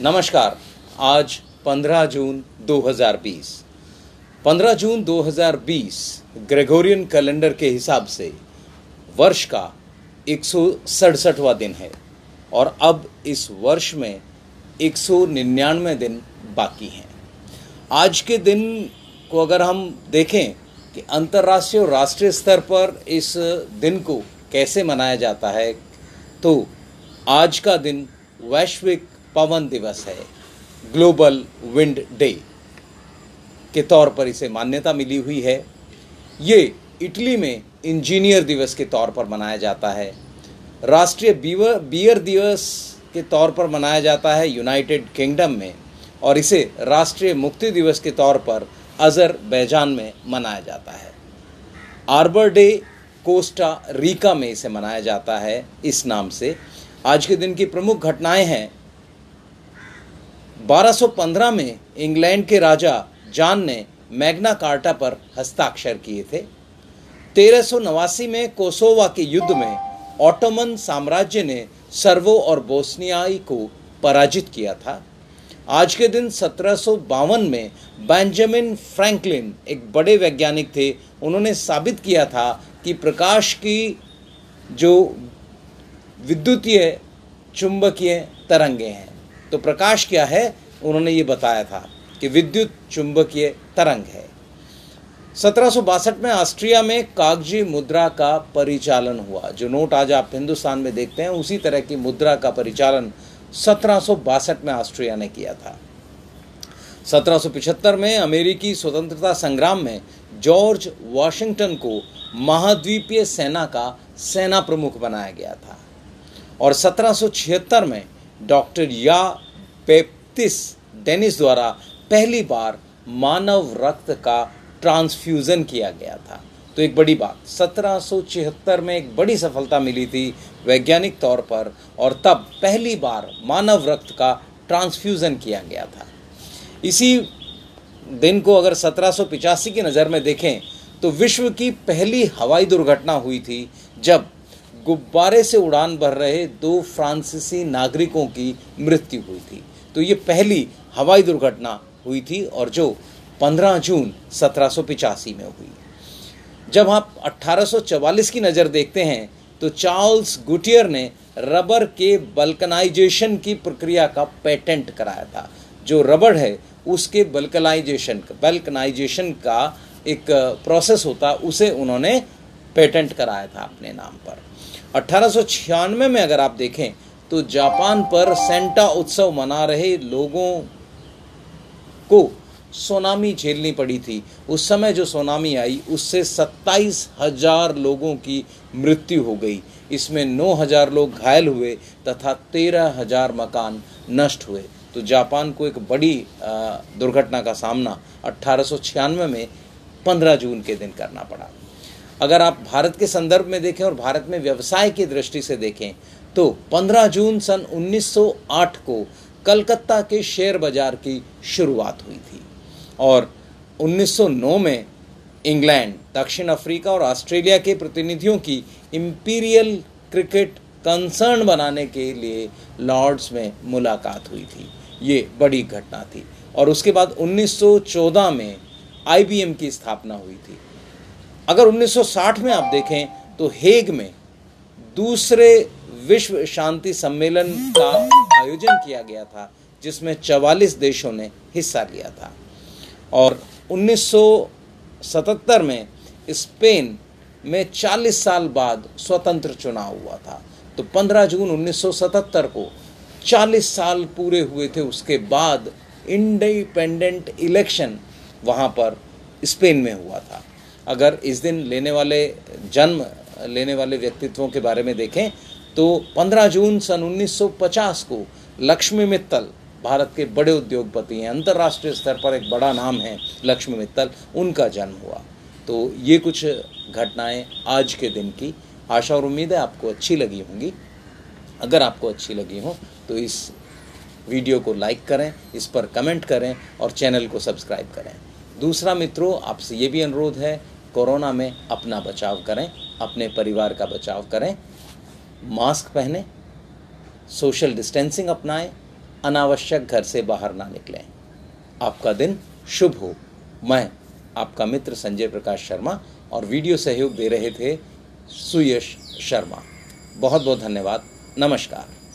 नमस्कार, आज 15 जून 2020 15 जून 2020 Gregorian calendar के हिसाब से वर्ष का एक दिन है और अब इस वर्ष में एक सौ निन्यानवे दिन बाकी हैं। आज के दिन को अगर हम देखें कि अंतर्राष्ट्रीय और राष्ट्रीय स्तर पर इस दिन को कैसे मनाया जाता है तो आज का दिन वैश्विक पवन दिवस है ग्लोबल विंड डे के तौर पर इसे मान्यता मिली हुई है। ये इटली में इंजीनियर दिवस के तौर पर मनाया जाता है। राष्ट्रीय बियर दिवस के तौर पर मनाया जाता है यूनाइटेड किंगडम में और इसे राष्ट्रीय मुक्ति दिवस के तौर पर अजरबैजान में मनाया जाता है। आर्बर डे कोस्टा रिका में इसे मनाया जाता है। इस नाम से आज के दिन की प्रमुख घटनाएँ हैं। 1215 में इंग्लैंड के राजा जॉन ने मैग्ना कार्टा पर हस्ताक्षर किए थे। तेरह में कोसोवा के युद्ध में ऑटोमन साम्राज्य ने सर्वो और बोस्नियाई को पराजित किया था। आज के दिन सत्रह सौ बावन में बेंजामिन फ्रैंकलिन एक बड़े वैज्ञानिक थे। उन्होंने साबित किया था कि प्रकाश की जो विद्युतीय चुंबकीय तरंगे हैं तो प्रकाश क्या है? उन्होंने ये बताया था कि विद्युत चुंबकीय तरंग है। सत्रह में ऑस्ट्रिया में कागज़ी मुद्रा का परिचालन हुआ। जो नोट आज आप हिंदुस्तान में देखते हैं, उसी तरह की मुद्रा का परिचालन सत्रह में ऑस्ट्रिया ने किया था। 1775 में अमेरिकी स्वतंत्रता संग्राम में जॉर्ज वॉशिंगटन को महाद्वीपीय सेना का सेना प्रमुख बनाया गया था। और 1776 में डॉक्टर या पेप्तिस डेनिस द्वारा पहली बार मानव रक्त का ट्रांसफ्यूजन किया गया था। तो एक बड़ी बात, सत्रह सौ छिहत्तर में एक बड़ी सफलता मिली थी वैज्ञानिक तौर पर और तब पहली बार मानव रक्त का ट्रांसफ्यूजन किया गया था। इसी दिन को अगर सत्रह की नज़र में देखें तो विश्व की पहली हवाई दुर्घटना हुई थी जब गुब्बारे से उड़ान भर रहे दो फ्रांसीसी नागरिकों की मृत्यु हुई थी। तो ये पहली हवाई दुर्घटना हुई थी और जो 15 जून सत्रह में हुई। जब आप 1844 की नज़र देखते हैं तो चार्ल्स गुटियर ने रबर के बल्कनाइजेशन की प्रक्रिया का पेटेंट कराया था। जो रबर है, उसके बल्कनाइजेशन बल्कनाइजेशन का एक प्रोसेस होता, उसे उन्होंने पेटेंट कराया था अपने नाम पर। अठारह में अगर आप देखें तो जापान पर सेंटा उत्सव मना रहे लोगों को सोनामी झेलनी पड़ी थी। उस समय जो सोनामी आई, उससे सत्ताईस हज़ार लोगों की मृत्यु हो गई। इसमें नौ हज़ार लोग घायल हुए तथा तेरह हज़ार मकान नष्ट हुए। तो जापान को एक बड़ी दुर्घटना का सामना अट्ठारह में 15 जून के दिन करना पड़ा। अगर आप भारत के संदर्भ में देखें और भारत में व्यवसाय की दृष्टि से देखें तो 15 जून सन 1908 को कलकत्ता के शेयर बाज़ार की शुरुआत हुई थी। और 1909 में इंग्लैंड, दक्षिण अफ्रीका और ऑस्ट्रेलिया के प्रतिनिधियों की इम्पीरियल क्रिकेट कंसर्न बनाने के लिए लॉर्ड्स में मुलाकात हुई थी। ये बड़ी घटना थी। और उसके बाद 1914 में आईबीएम की स्थापना हुई थी। अगर 1960 में आप देखें तो हेग में दूसरे विश्व शांति सम्मेलन का आयोजन किया गया था, जिसमें 44 देशों ने हिस्सा लिया था। और 1977 में स्पेन में 40 साल बाद स्वतंत्र चुनाव हुआ था। तो 15 जून 1977 को 40 साल पूरे हुए थे, उसके बाद इंडिपेंडेंट इलेक्शन वहाँ पर स्पेन में हुआ था। अगर इस दिन लेने वाले, जन्म लेने वाले व्यक्तित्वों के बारे में देखें तो 15 जून सन 1950 को लक्ष्मी मित्तल, भारत के बड़े उद्योगपति हैं, अंतर्राष्ट्रीय स्तर पर एक बड़ा नाम है लक्ष्मी मित्तल, उनका जन्म हुआ। तो ये कुछ घटनाएँ आज के दिन की। आशा और उम्मीद है आपको अच्छी लगी होंगी। अगर आपको अच्छी लगी हो तो इस वीडियो को लाइक करें, इस पर कमेंट करें और चैनल को सब्सक्राइब करें। दूसरा मित्रों, आपसे ये भी अनुरोध है कोरोना में अपना बचाव करें, अपने परिवार का बचाव करें, मास्क पहने, सोशल डिस्टेंसिंग अपनाएँ, अनावश्यक घर से बाहर ना निकलें। आपका दिन शुभ हो। मैं आपका मित्र संजय प्रकाश शर्मा और वीडियो सहयोग दे रहे थे सुयश शर्मा। बहुत बहुत धन्यवाद। नमस्कार।